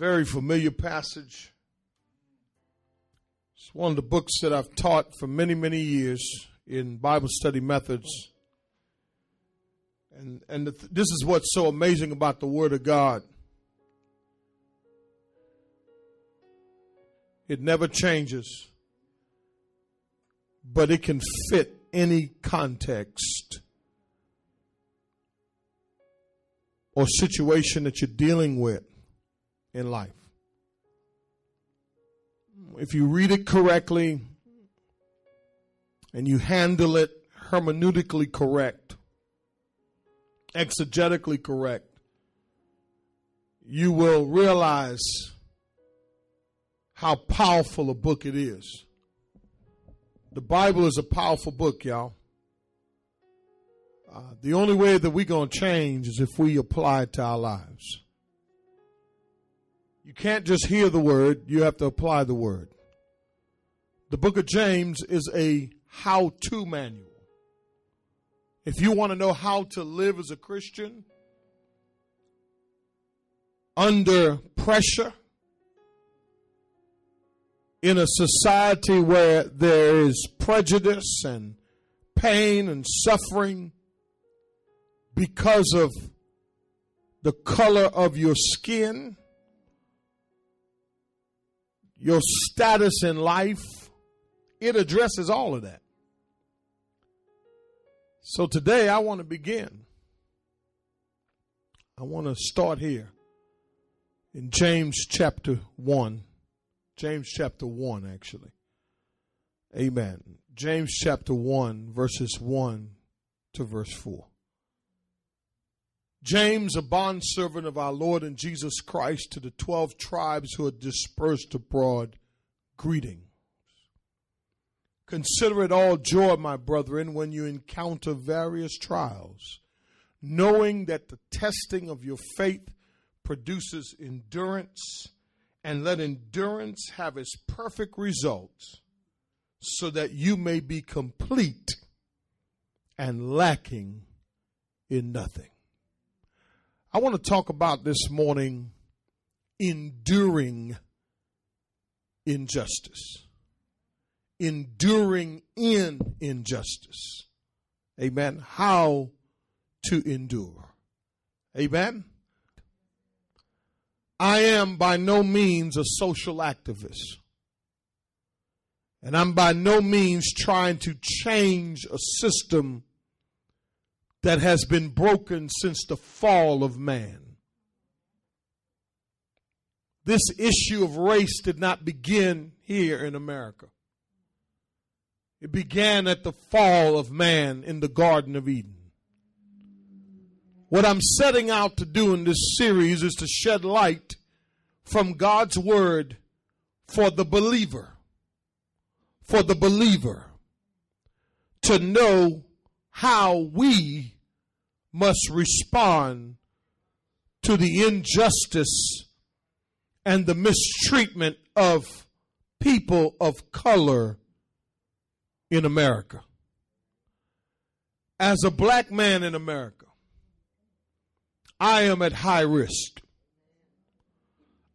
very familiar passage. It's one of the books that I've taught for many, many years in Bible study methods. And, and the, this is what's so amazing about the Word of God. It never changes, but it can fit any context or situation that you're dealing with in life. If you read it correctly and you handle it hermeneutically correct, exegetically correct, you will realize how powerful a book it is. The Bible is a powerful book, y'all. Uh, the only way that we're going to change is if we apply it to our lives. You can't just hear the word, you have to apply the word. The book of James is a how to manual. If you want to know how to live as a Christian under pressure, in a society where there is prejudice and pain and suffering because of the color of your skin, your status in life, it addresses all of that. So today I want to begin. I want to start here in James chapter 1. James chapter 1, actually. Amen. James chapter 1, verses 1 to verse 4. James, a bondservant of our Lord and Jesus Christ, to the 12 tribes who are dispersed abroad, greeting. Consider it all joy, my brethren, when you encounter various trials, knowing that the testing of your faith produces endurance and let endurance have its perfect results so that you may be complete and lacking in nothing. I want to talk about this morning enduring injustice. Enduring in injustice. Amen. How to endure. Amen. I am by no means a social activist. And I'm by no means trying to change a system that has been broken since the fall of man. This issue of race did not begin here in America. It began at the fall of man in the Garden of Eden. What I'm setting out to do in this series is to shed light from God's Word for the believer. For the believer to know how we must respond to the injustice and the mistreatment of people of color in America. As a black man in America, I am at high risk.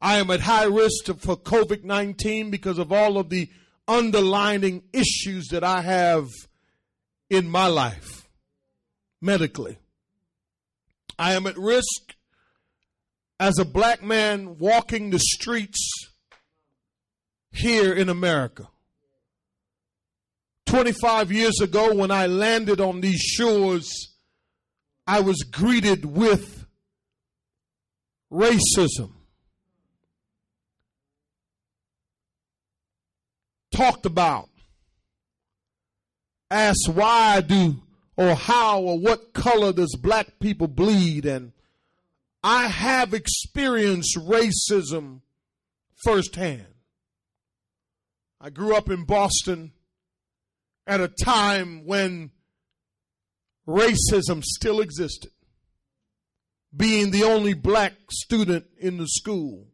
I am at high risk for COVID 19 because of all of the underlining issues that I have in my life medically. I am at risk as a black man walking the streets here in America. 25 years ago, when I landed on these shores, I was greeted with racism. Talked about. Asked why do or how or what color does black people bleed and I have experienced racism firsthand. I grew up in Boston at a time when racism still existed being the only black student in the school.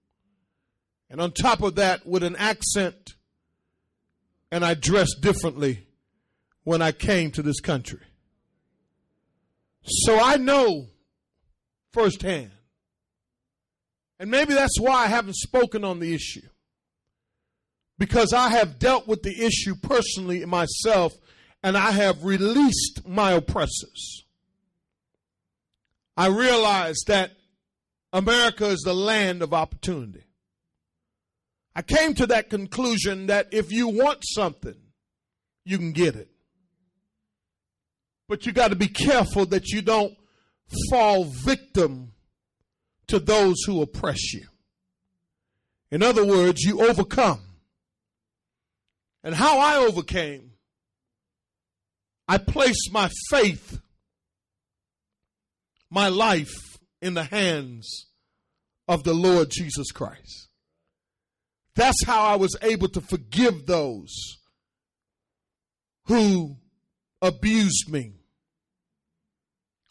And on top of that, with an accent, and I dressed differently when I came to this country. So I know firsthand. And maybe that's why I haven't spoken on the issue. Because I have dealt with the issue personally myself and I have released my oppressors. I realize that America is the land of opportunity. I came to that conclusion that if you want something, you can get it. But you got to be careful that you don't fall victim to those who oppress you. In other words, you overcome. And how I overcame, I placed my faith, my life in the hands of the Lord Jesus Christ. That's how I was able to forgive those who abused me,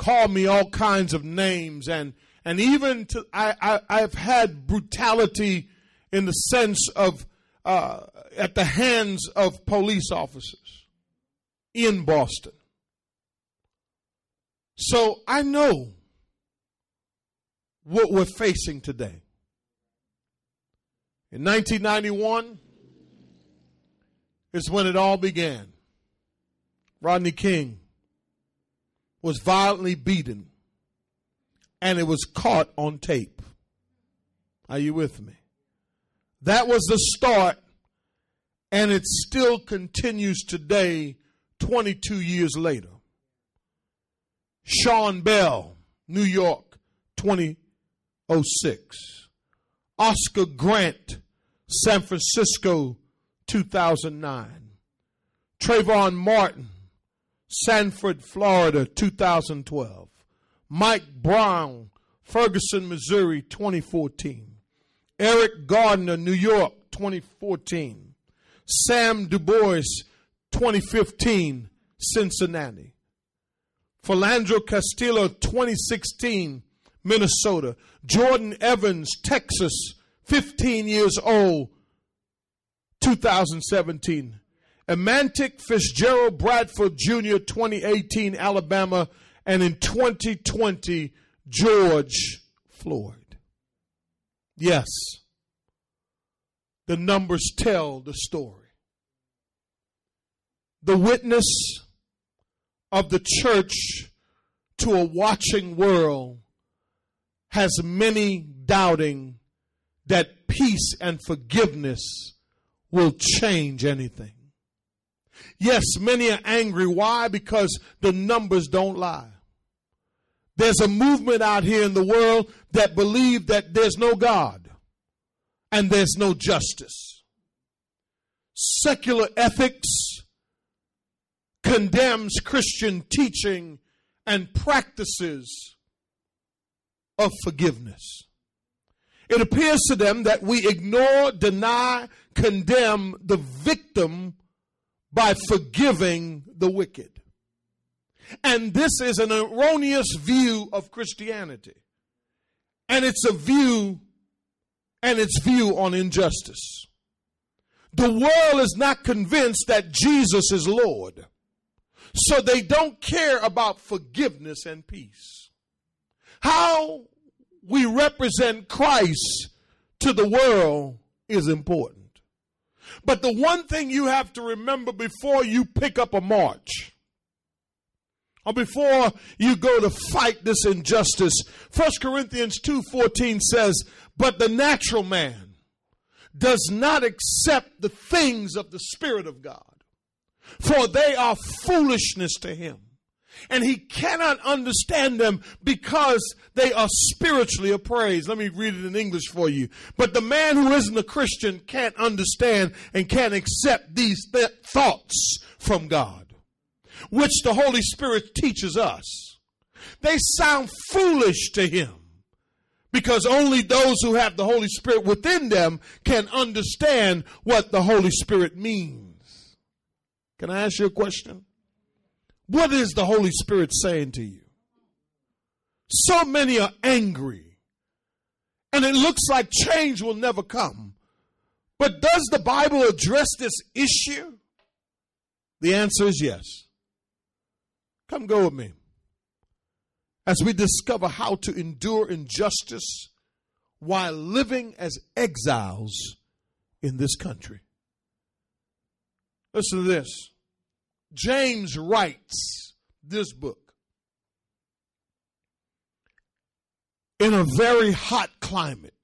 called me all kinds of names, and and even to, I, I have had brutality in the sense of uh, at the hands of police officers in Boston. So I know what we're facing today. In 1991 is when it all began. Rodney King was violently beaten and it was caught on tape. Are you with me? That was the start and it still continues today 22 years later. Sean Bell, New York, 2006. Oscar Grant, San Francisco, 2009. Trayvon Martin, Sanford, Florida, 2012. Mike Brown, Ferguson, Missouri, 2014. Eric Gardner, New York, 2014. Sam Du Bois, 2015, Cincinnati. Philando Castillo, 2016, Minnesota. Jordan Evans, Texas, 15 years old, 2017. Emantic Fitzgerald Bradford Jr., 2018, Alabama. And in 2020, George Floyd. Yes, the numbers tell the story. The witness of the church to a watching world has many doubting that peace and forgiveness will change anything. Yes, many are angry. Why? Because the numbers don't lie. There's a movement out here in the world that believe that there's no God and there's no justice. Secular ethics condemns Christian teaching and practices of forgiveness. It appears to them that we ignore, deny, condemn the victim by forgiving the wicked. And this is an erroneous view of Christianity. And it's a view and its view on injustice. The world is not convinced that Jesus is Lord. So they don't care about forgiveness and peace. How we represent Christ to the world is important. But the one thing you have to remember before you pick up a march or before you go to fight this injustice, 1 Corinthians 2:14 says, "But the natural man does not accept the things of the spirit of God, for they are foolishness to him." And he cannot understand them because they are spiritually appraised. Let me read it in English for you. But the man who isn't a Christian can't understand and can't accept these th- thoughts from God, which the Holy Spirit teaches us. They sound foolish to him because only those who have the Holy Spirit within them can understand what the Holy Spirit means. Can I ask you a question? What is the Holy Spirit saying to you? So many are angry, and it looks like change will never come. But does the Bible address this issue? The answer is yes. Come go with me. As we discover how to endure injustice while living as exiles in this country. Listen to this. James writes this book in a very hot climate.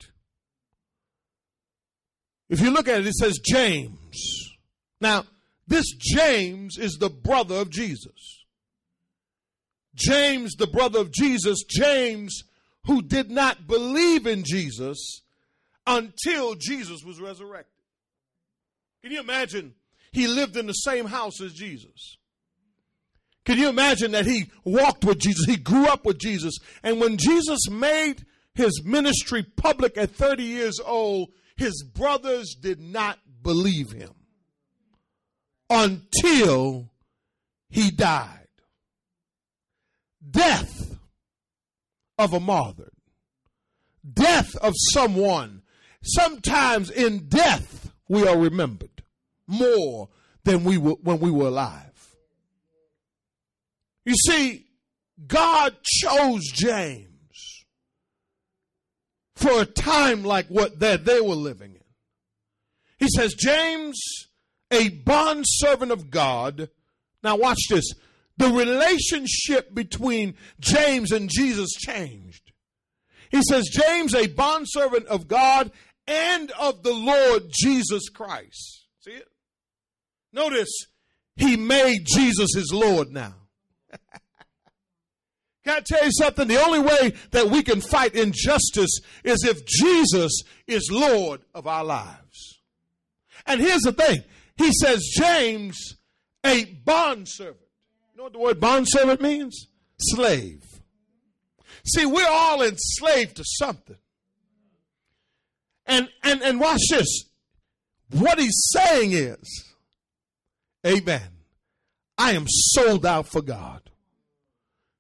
If you look at it, it says James. Now, this James is the brother of Jesus. James, the brother of Jesus, James, who did not believe in Jesus until Jesus was resurrected. Can you imagine? He lived in the same house as Jesus. Can you imagine that he walked with Jesus? He grew up with Jesus. And when Jesus made his ministry public at 30 years old, his brothers did not believe him until he died. Death of a martyr, death of someone. Sometimes in death we are remembered more than we were when we were alive. You see, God chose James for a time like what that they were living in. He says, James, a bond servant of God. Now watch this. The relationship between James and Jesus changed. He says, James, a bondservant of God and of the Lord Jesus Christ. See it? Notice, he made Jesus his Lord now. Can I tell you something? The only way that we can fight injustice is if Jesus is Lord of our lives. And here's the thing He says, James, a bondservant. You know what the word bondservant means? Slave. See, we're all enslaved to something. And, and, and watch this. What he's saying is, Amen. I am sold out for God.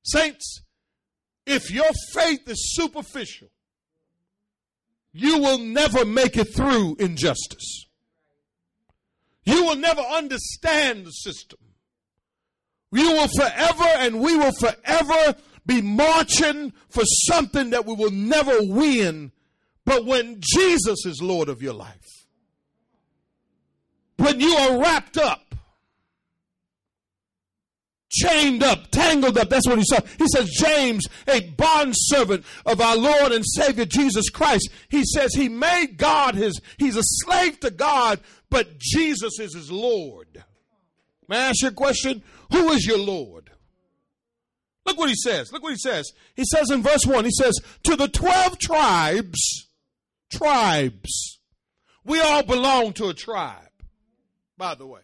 Saints, if your faith is superficial, you will never make it through injustice. You will never understand the system. You will forever and we will forever be marching for something that we will never win. But when Jesus is Lord of your life, when you are wrapped up chained up, tangled up. That's what he said. He says, James, a bondservant of our Lord and Savior Jesus Christ. He says he made God his, he's a slave to God, but Jesus is his Lord. May I ask you a question? Who is your Lord? Look what he says. Look what he says. He says in verse 1, he says, To the 12 tribes, tribes, we all belong to a tribe, by the way.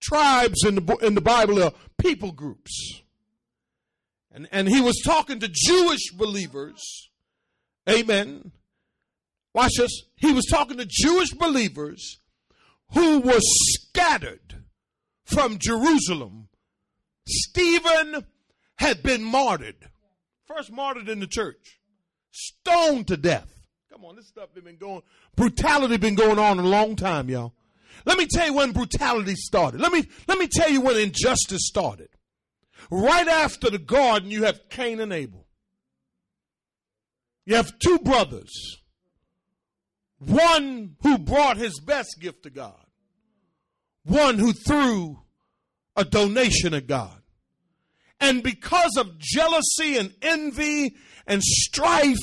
Tribes in the, in the Bible are people groups. And, and he was talking to Jewish believers. Amen. Watch this. He was talking to Jewish believers who were scattered from Jerusalem. Stephen had been martyred. First martyred in the church. Stoned to death. Come on, this stuff has been going, brutality been going on a long time, y'all. Let me tell you when brutality started. Let me, let me tell you when injustice started. Right after the garden, you have Cain and Abel. You have two brothers. One who brought his best gift to God. One who threw a donation to God. And because of jealousy and envy and strife,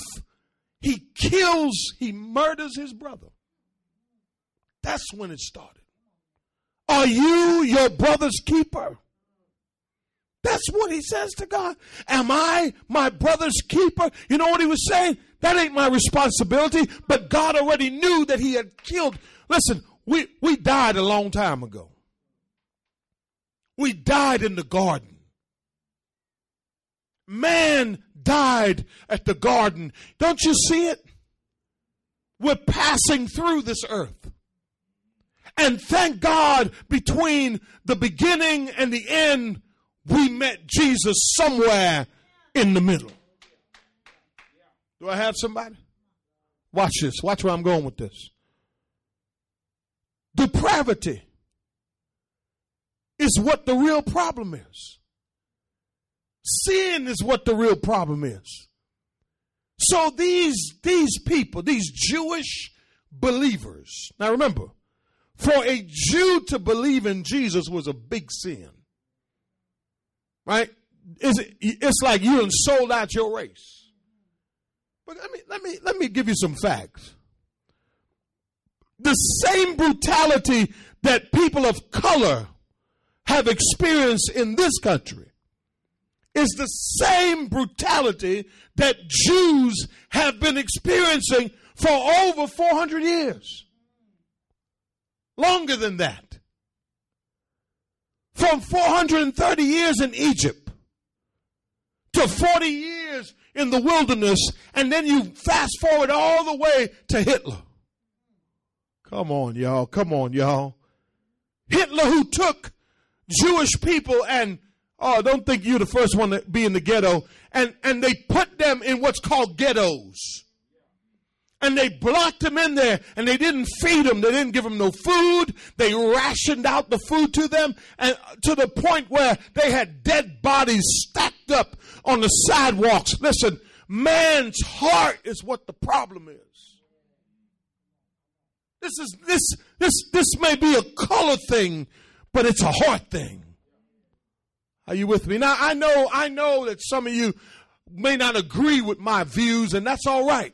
he kills, he murders his brother. That's when it started. Are you your brother's keeper? That's what he says to God. Am I my brother's keeper? You know what he was saying? That ain't my responsibility, but God already knew that he had killed. Listen, we, we died a long time ago. We died in the garden. Man died at the garden. Don't you see it? We're passing through this earth. And thank God, between the beginning and the end, we met Jesus somewhere in the middle. Do I have somebody? Watch this. Watch where I'm going with this. Depravity is what the real problem is. Sin is what the real problem is. So these, these people, these Jewish believers, now remember, for a Jew to believe in Jesus was a big sin. Right? It's, it's like you and sold out your race. But let me let me let me give you some facts. The same brutality that people of color have experienced in this country is the same brutality that Jews have been experiencing for over 400 years. Longer than that. From 430 years in Egypt to 40 years in the wilderness, and then you fast forward all the way to Hitler. Come on, y'all. Come on, y'all. Hitler, who took Jewish people and oh, don't think you're the first one to be in the ghetto, and and they put them in what's called ghettos. And they blocked them in there and they didn't feed them. They didn't give them no food. They rationed out the food to them and to the point where they had dead bodies stacked up on the sidewalks. Listen, man's heart is what the problem is. This is this this this may be a color thing, but it's a heart thing. Are you with me? Now I know I know that some of you may not agree with my views, and that's all right.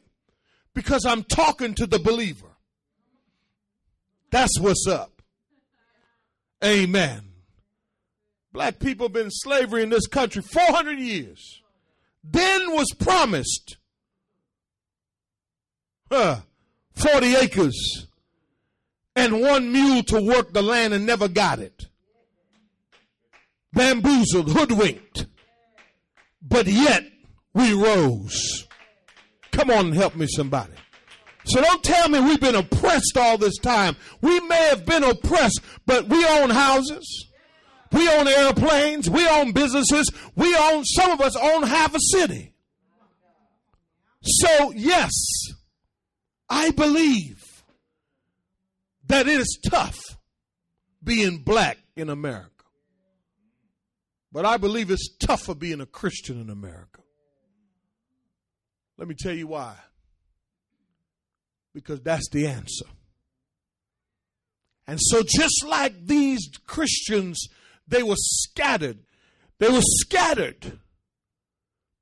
Because I'm talking to the believer. That's what's up. Amen. Black people been in slavery in this country 400 years. Then was promised huh, 40 acres and one mule to work the land and never got it. Bamboozled, hoodwinked. But yet we rose. Come on and help me, somebody. So don't tell me we've been oppressed all this time. We may have been oppressed, but we own houses. We own airplanes. We own businesses. We own, some of us own half a city. So, yes, I believe that it is tough being black in America. But I believe it's tougher being a Christian in America. Let me tell you why. Because that's the answer. And so, just like these Christians, they were scattered. They were scattered.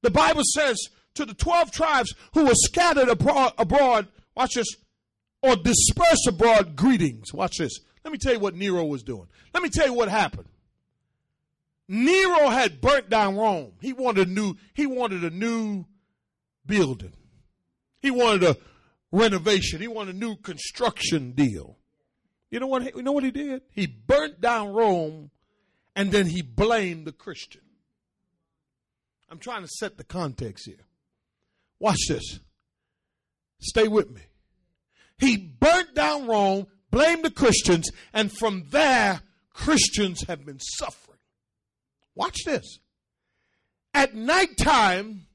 The Bible says to the 12 tribes who were scattered abroad, abroad watch this, or dispersed abroad, greetings. Watch this. Let me tell you what Nero was doing. Let me tell you what happened. Nero had burnt down Rome. He wanted a new, he wanted a new building. He wanted a renovation. He wanted a new construction deal. You know what? You know what he did? He burnt down Rome, and then he blamed the Christian. I'm trying to set the context here. Watch this. Stay with me. He burnt down Rome, blamed the Christians, and from there, Christians have been suffering. Watch this. At nighttime,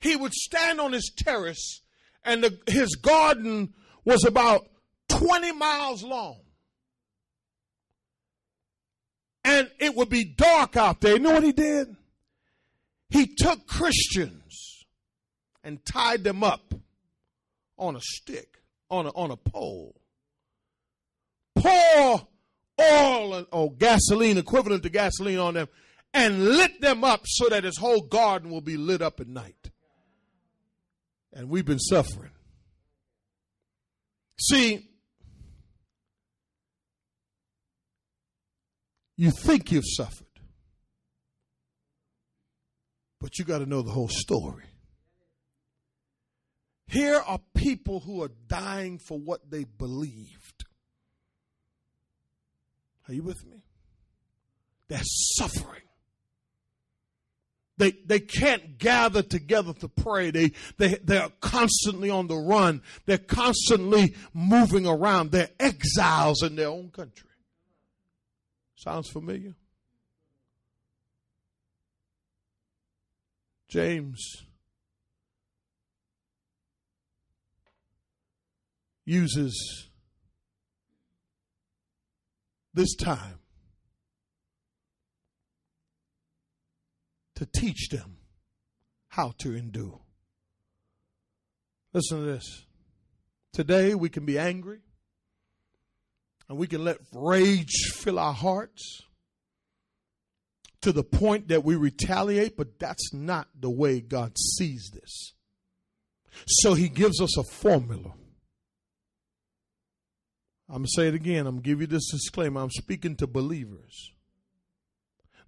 he would stand on his terrace, and the, his garden was about 20 miles long. And it would be dark out there. You know what he did? He took Christians and tied them up on a stick, on a, on a pole. Pour oil or gasoline, equivalent to gasoline on them, and lit them up so that his whole garden will be lit up at night and we've been suffering. See, you think you've suffered, but you got to know the whole story. Here are people who are dying for what they believed. Are you with me? They're suffering. They, they can't gather together to pray. They, they, they're constantly on the run. They're constantly moving around. They're exiles in their own country. Sounds familiar? James uses this time to teach them how to endure. Listen to this. Today we can be angry and we can let rage fill our hearts to the point that we retaliate, but that's not the way God sees this. So he gives us a formula. I'm going to say it again. I'm going to give you this disclaimer. I'm speaking to believers.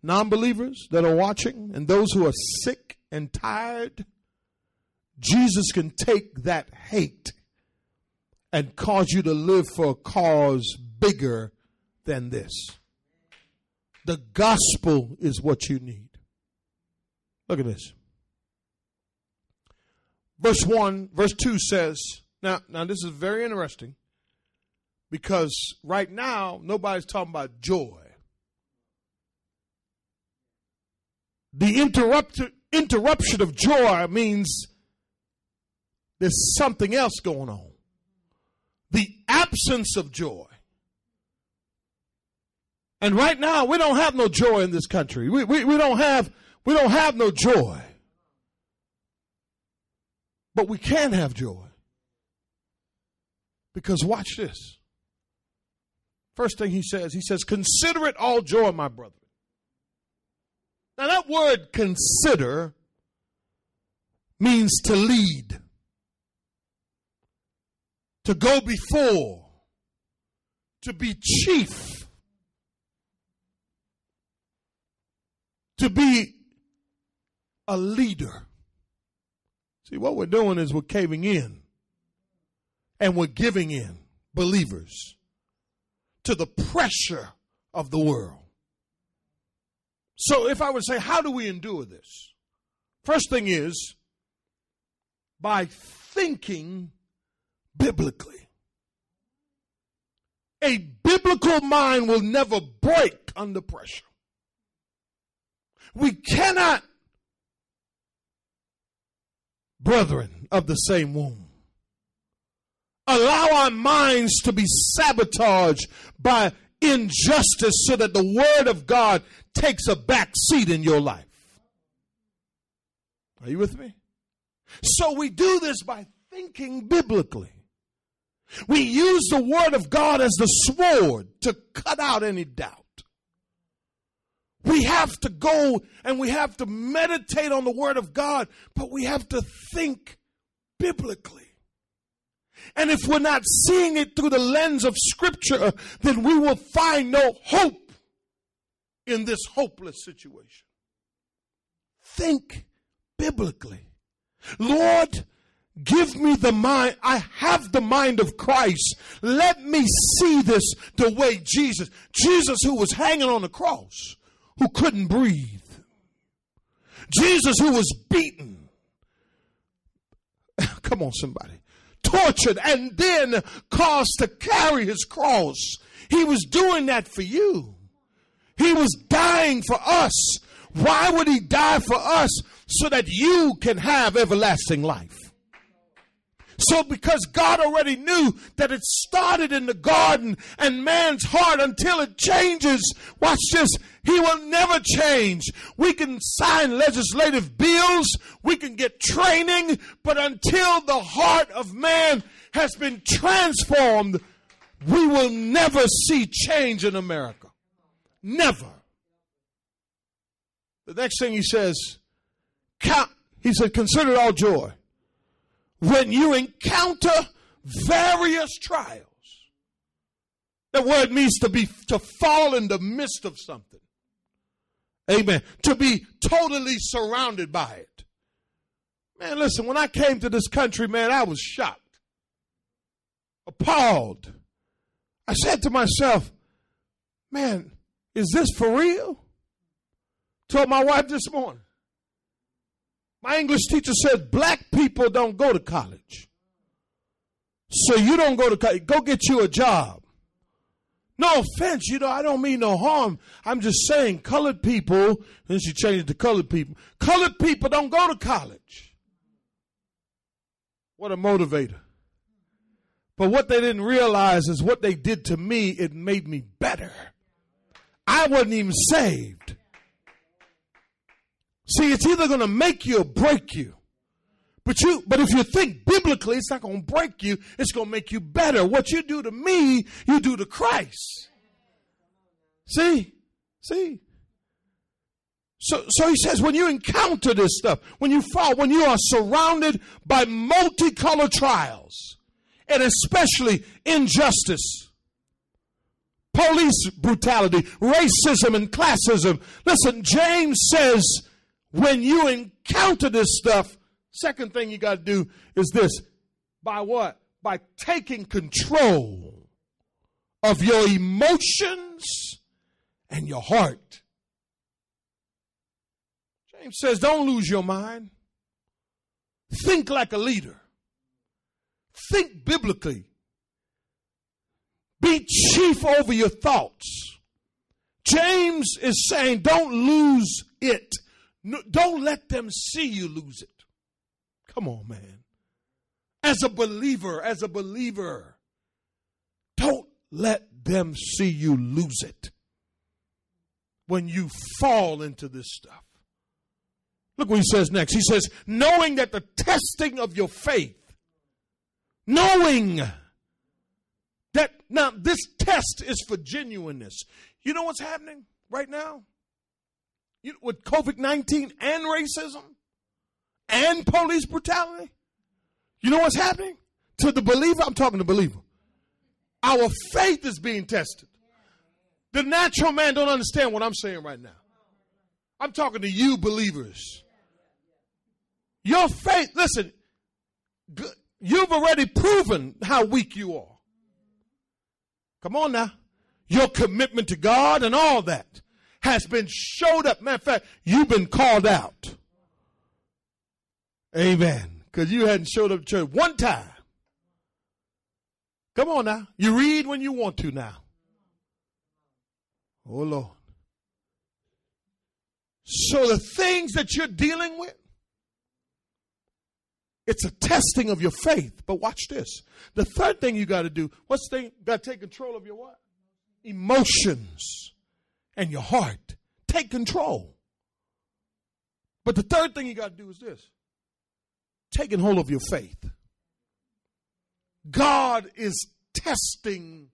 Non believers that are watching and those who are sick and tired, Jesus can take that hate and cause you to live for a cause bigger than this. The gospel is what you need. Look at this. Verse 1, verse 2 says, now, now this is very interesting because right now nobody's talking about joy. The interrupt, interruption of joy means there's something else going on. The absence of joy. And right now we don't have no joy in this country. We, we, we don't have we don't have no joy. But we can have joy. Because watch this. First thing he says, he says, Consider it all joy, my brother. Now, that word consider means to lead, to go before, to be chief, to be a leader. See, what we're doing is we're caving in and we're giving in, believers, to the pressure of the world. So, if I would say, how do we endure this? First thing is by thinking biblically. A biblical mind will never break under pressure. We cannot brethren of the same womb. Allow our minds to be sabotaged by injustice so that the word of God takes a back seat in your life. Are you with me? So we do this by thinking biblically. We use the word of God as the sword to cut out any doubt. We have to go and we have to meditate on the Word of God, but we have to think biblically. And if we're not seeing it through the lens of Scripture, then we will find no hope in this hopeless situation. Think biblically. Lord, give me the mind. I have the mind of Christ. Let me see this the way Jesus, Jesus who was hanging on the cross who couldn't breathe. Jesus who was beaten. Come on, somebody. Tortured and then caused to carry his cross. He was doing that for you. He was dying for us. Why would he die for us? So that you can have everlasting life. So, because God already knew that it started in the garden and man's heart until it changes, watch this, he will never change. We can sign legislative bills, we can get training, but until the heart of man has been transformed, we will never see change in America. Never. The next thing he says, count, he said, consider it all joy when you encounter various trials. That word means to be to fall in the midst of something. Amen. To be totally surrounded by it. Man, listen, when I came to this country, man, I was shocked, appalled. I said to myself, man, is this for real? Told my wife this morning. My English teacher said black people don't go to college. So you don't go to college. Go get you a job. No offense, you know, I don't mean no harm. I'm just saying colored people, then she changed to colored people. Colored people don't go to college. What a motivator. But what they didn't realize is what they did to me, it made me better. I wasn't even saved. See, it's either going to make you or break you. But you, but if you think biblically, it's not going to break you. It's going to make you better. What you do to me, you do to Christ. See, see. So, so he says, when you encounter this stuff, when you fall, when you are surrounded by multicolored trials, and especially injustice, police brutality, racism, and classism. Listen, James says when you encounter this stuff, second thing you got to do is this by what? By taking control of your emotions and your heart. James says, don't lose your mind. Think like a leader. Think biblically. Be chief over your thoughts. James is saying, don't lose it. No, don't let them see you lose it. Come on, man. As a believer, as a believer, don't let them see you lose it when you fall into this stuff. Look what he says next. He says, knowing that the testing of your faith, knowing that now this test is for genuineness. You know what's happening right now? You, with COVID 19 and racism and police brutality? You know what's happening? To the believer, I'm talking to believer. Our faith is being tested. The natural man don't understand what I'm saying right now. I'm talking to you believers. Your faith, listen, you've already proven how weak you are. Come on now. Your commitment to God and all that has been showed up. Matter of fact, you've been called out. Amen. Because you hadn't showed up to church one time. Come on now. You read when you want to now. Oh Lord. So the things that you're dealing with, it's a testing of your faith. But watch this. The third thing you got to do, what's the thing? Got to take control of your what? Emotions and your heart. Take control. But the third thing you got to do is this taking hold of your faith. God is testing.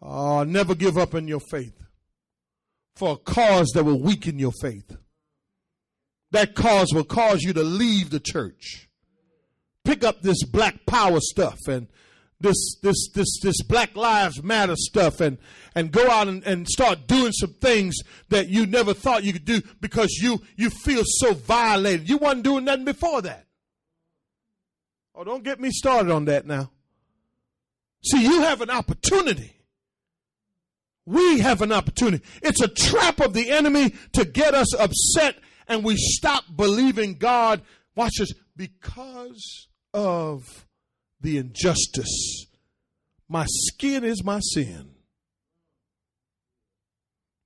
Oh, never give up in your faith for a cause that will weaken your faith that cause will cause you to leave the church. Pick up this black power stuff and this this this this Black Lives Matter stuff and and go out and, and start doing some things that you never thought you could do because you you feel so violated. You wasn't doing nothing before that. Oh, don't get me started on that now. See, you have an opportunity. We have an opportunity. It's a trap of the enemy to get us upset and we stop believing God, watch this, because of the injustice. My skin is my sin.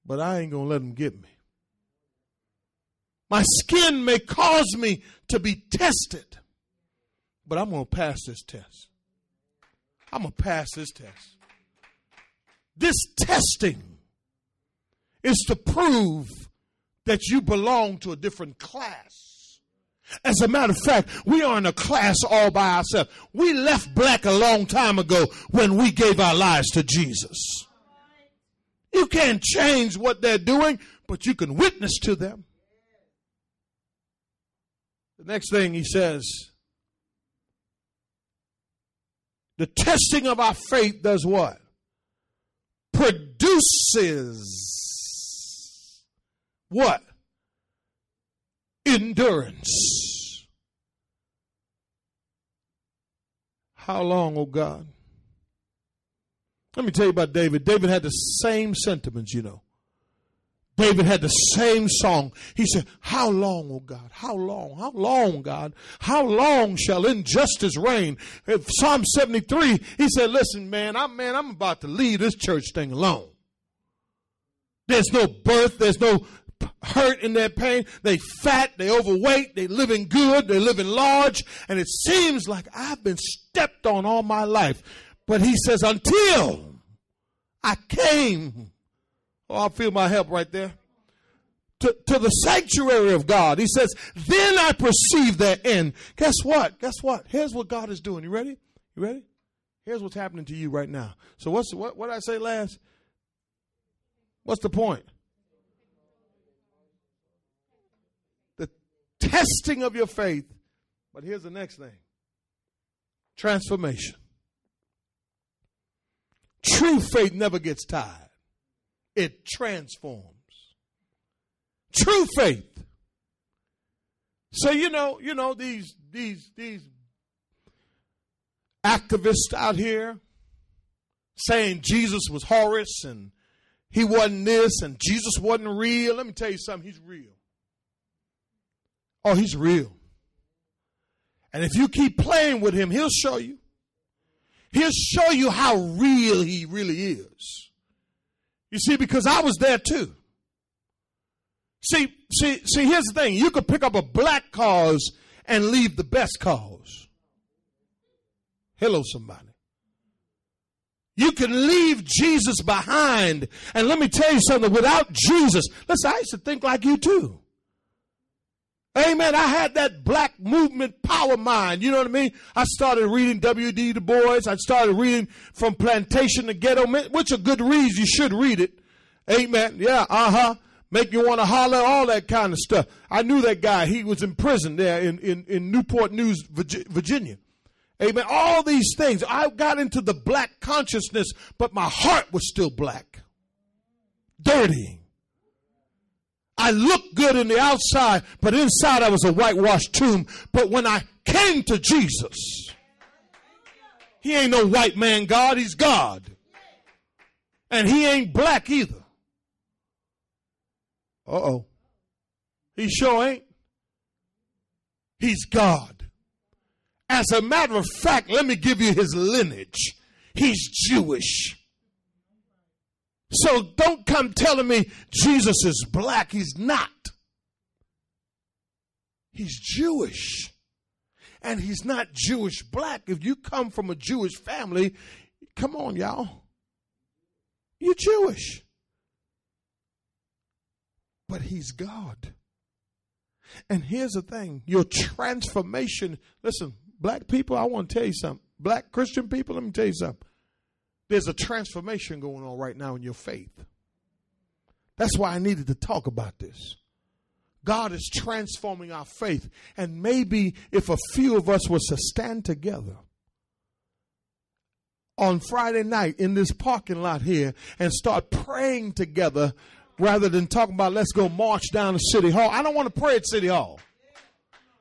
But I ain't going to let them get me. My skin may cause me to be tested, but I'm going to pass this test. I'm going to pass this test. This testing is to prove that you belong to a different class. As a matter of fact, we are in a class all by ourselves. We left black a long time ago when we gave our lives to Jesus. You can't change what they're doing, but you can witness to them. The next thing he says the testing of our faith does what? Produces what? Endurance. How long, oh God? Let me tell you about David. David had the same sentiments, you know. David had the same song. He said, How long, oh God? How long? How long, God? How long shall injustice reign? Psalm 73, he said, Listen, man, I'm man, I'm about to leave this church thing alone. There's no birth, there's no hurt in their pain. They fat, they overweight, they living good, they're living large, and it seems like I've been stepped on all my life. But he says, until I came, oh, I feel my help right there. to, to the sanctuary of God. He says, then I perceive their end. Guess what? Guess what? Here's what God is doing. You ready? You ready? Here's what's happening to you right now. So what's what what I say last? What's the point? Testing of your faith. But here's the next thing. Transformation. True faith never gets tired. It transforms. True faith. So you know, you know these these these activists out here saying Jesus was Horus and he wasn't this and Jesus wasn't real. Let me tell you something, he's real. Oh, he's real. And if you keep playing with him, he'll show you. He'll show you how real he really is. You see, because I was there too. See, see, see, here's the thing. You could pick up a black cause and leave the best cause. Hello, somebody. You can leave Jesus behind. And let me tell you something, without Jesus, listen, I used to think like you too. Amen. I had that black movement power mind. You know what I mean? I started reading W.D. Du Bois. I started reading From Plantation to Ghetto, which are good reads. You should read it. Amen. Yeah, uh huh. Make you want to holler, all that kind of stuff. I knew that guy. He was in prison there in, in, in Newport News, Virginia. Amen. All these things. I got into the black consciousness, but my heart was still black. Dirty. I looked good in the outside, but inside I was a whitewashed tomb. But when I came to Jesus, He ain't no white man God, He's God. And He ain't black either. Uh oh. He sure ain't. He's God. As a matter of fact, let me give you his lineage. He's Jewish. So don't come telling me Jesus is black. He's not. He's Jewish. And he's not Jewish black. If you come from a Jewish family, come on, y'all. You're Jewish. But he's God. And here's the thing your transformation, listen, black people, I want to tell you something. Black Christian people, let me tell you something. There's a transformation going on right now in your faith. That's why I needed to talk about this. God is transforming our faith. And maybe if a few of us was to stand together on Friday night in this parking lot here and start praying together rather than talking about let's go march down to City Hall. I don't want to pray at City Hall.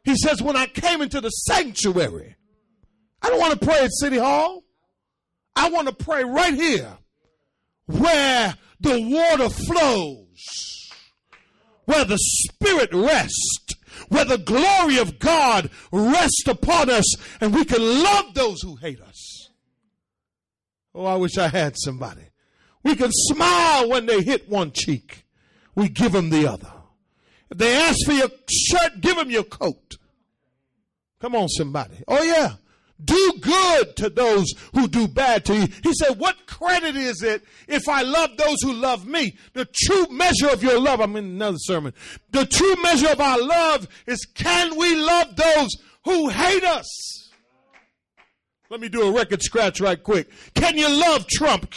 He says, when I came into the sanctuary, I don't want to pray at City Hall. I want to pray right here where the water flows, where the Spirit rests, where the glory of God rests upon us, and we can love those who hate us. Oh, I wish I had somebody. We can smile when they hit one cheek. We give them the other. If they ask for your shirt, give them your coat. Come on, somebody. Oh, yeah. Do good to those who do bad to you. He said, What credit is it if I love those who love me? The true measure of your love, I'm in another sermon. The true measure of our love is can we love those who hate us? Let me do a record scratch right quick. Can you love Trump?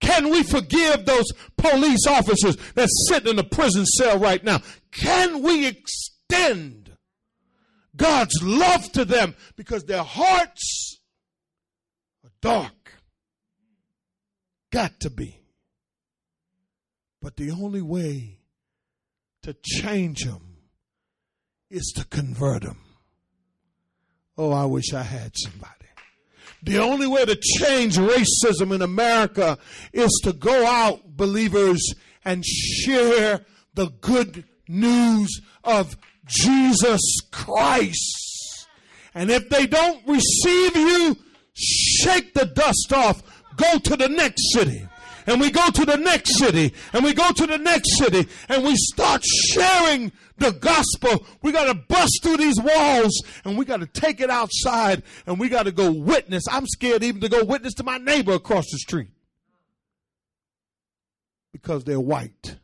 Can we forgive those police officers that sit in the prison cell right now? Can we extend God's love to them because their hearts are dark? Got to be. But the only way to change them is to convert them. Oh, I wish I had somebody. The only way to change racism in America is to go out, believers, and share the good news of Jesus Christ. And if they don't receive you, shake the dust off. Go to the next city and we go to the next city and we go to the next city and we start sharing the gospel. We got to bust through these walls and we got to take it outside and we got to go witness. I'm scared even to go witness to my neighbor across the street. because they're white.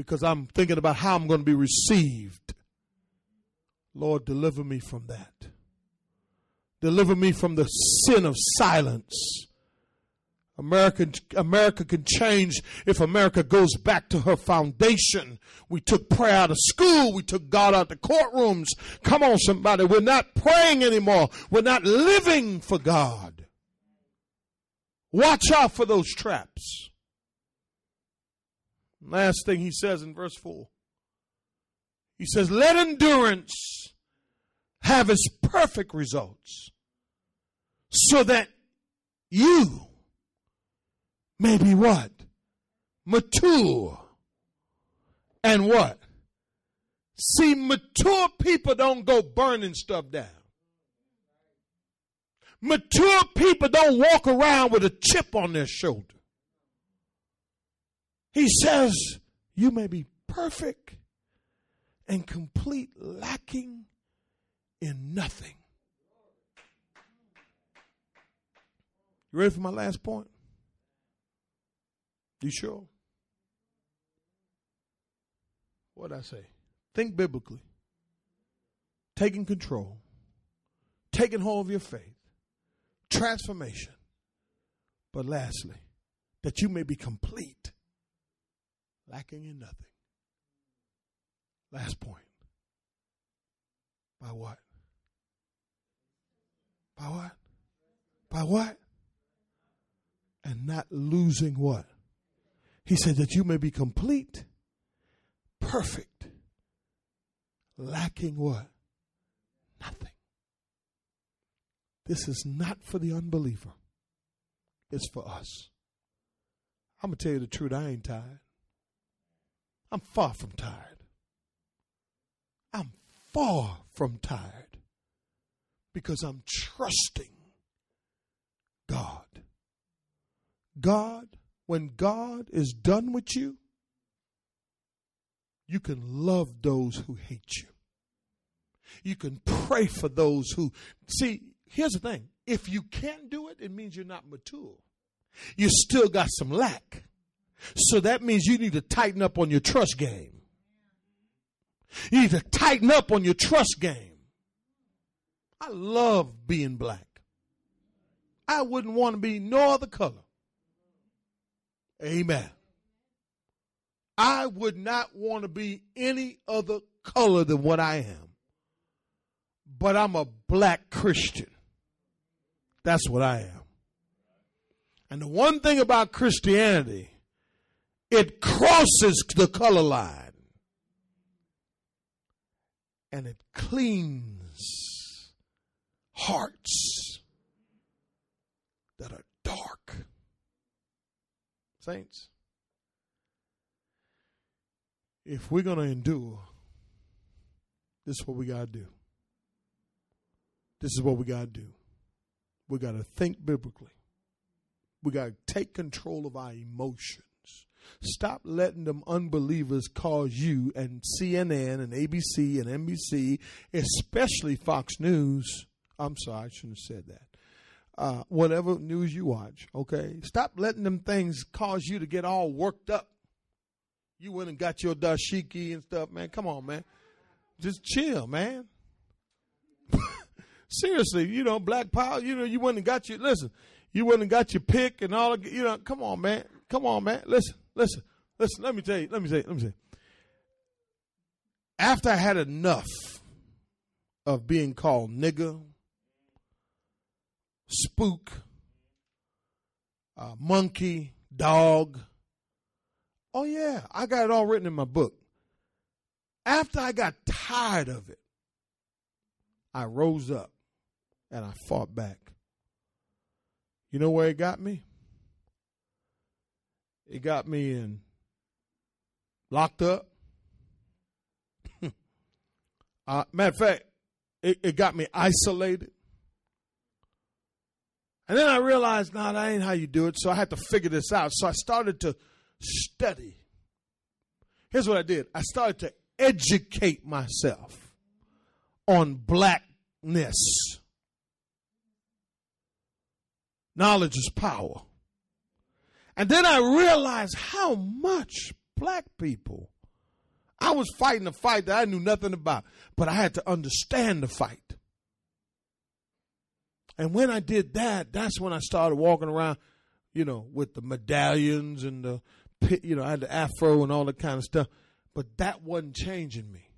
Because I'm thinking about how I'm going to be received. Lord, deliver me from that. Deliver me from the sin of silence. America, America can change if America goes back to her foundation. We took prayer out of school. We took God out of the courtrooms. Come on, somebody. We're not praying anymore. We're not living for God. Watch out for those traps. Last thing he says in verse 4 he says, Let endurance have its perfect results so that you may be what? Mature. And what? See, mature people don't go burning stuff down. Mature people don't walk around with a chip on their shoulder. He says, You may be perfect and complete, lacking in nothing. You ready for my last point? You sure? What I say? Think biblically. Taking control. Taking hold of your faith. Transformation. But lastly, that you may be complete, lacking in nothing. Last point. By what? By what? By what? And not losing what? He said that you may be complete, perfect, lacking what? Nothing. This is not for the unbeliever, it's for us. I'm going to tell you the truth, I ain't tired. I'm far from tired. I'm far from tired because I'm trusting God. God when God is done with you, you can love those who hate you. You can pray for those who. See, here's the thing if you can't do it, it means you're not mature. You still got some lack. So that means you need to tighten up on your trust game. You need to tighten up on your trust game. I love being black. I wouldn't want to be no other color. Amen. I would not want to be any other color than what I am. But I'm a black Christian. That's what I am. And the one thing about Christianity, it crosses the color line and it cleans hearts that are dark. Saints, if we're going to endure, this is what we got to do. This is what we got to do. We got to think biblically. We got to take control of our emotions. Stop letting them unbelievers cause you and CNN and ABC and NBC, especially Fox News. I'm sorry, I shouldn't have said that uh, whatever news you watch, okay? Stop letting them things cause you to get all worked up. You went and got your dashiki and stuff, man. Come on, man. Just chill, man. Seriously, you know, black power, you know, you went and got your, listen, you went and got your pick and all, you know, come on, man. Come on, man. Listen, listen, listen. Let me tell you, let me say, let me say. After I had enough of being called nigger, spook, uh, monkey, dog. Oh, yeah, I got it all written in my book. After I got tired of it, I rose up and I fought back. You know where it got me? It got me in locked up. uh, matter of fact, it, it got me isolated. And then I realized, nah, that ain't how you do it. So I had to figure this out. So I started to study. Here's what I did I started to educate myself on blackness. Knowledge is power. And then I realized how much black people I was fighting a fight that I knew nothing about, but I had to understand the fight. And when I did that, that's when I started walking around, you know, with the medallions and the, you know, I had the afro and all that kind of stuff. But that wasn't changing me.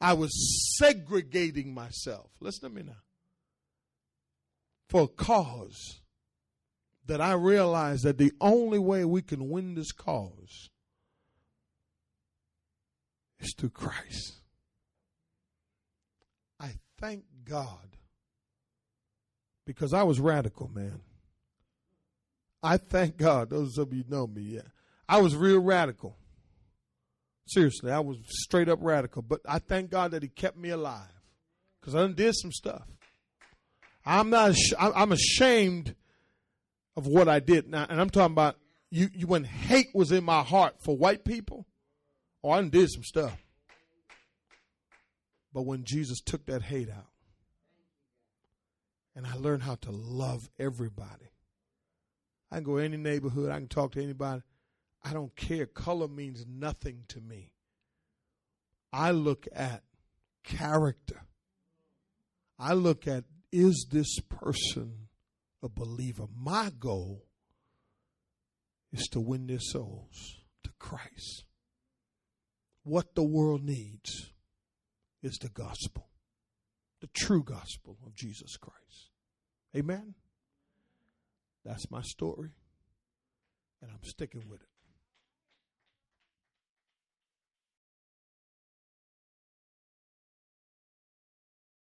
I was segregating myself. Listen to me now. For a cause that I realized that the only way we can win this cause is through Christ. I thank God because I was radical, man. I thank God. Those of you know me, yeah. I was real radical. Seriously, I was straight up radical. But I thank God that He kept me alive because I did some stuff. I'm not. I'm ashamed of what I did now, and I'm talking about you. you when hate was in my heart for white people, oh, I did some stuff. But when Jesus took that hate out, and I learned how to love everybody, I can go any neighborhood, I can talk to anybody. I don't care. Color means nothing to me. I look at character. I look at is this person a believer? My goal is to win their souls to Christ. What the world needs is the gospel, the true gospel of Jesus Christ. Amen. That's my story, and I'm sticking with it.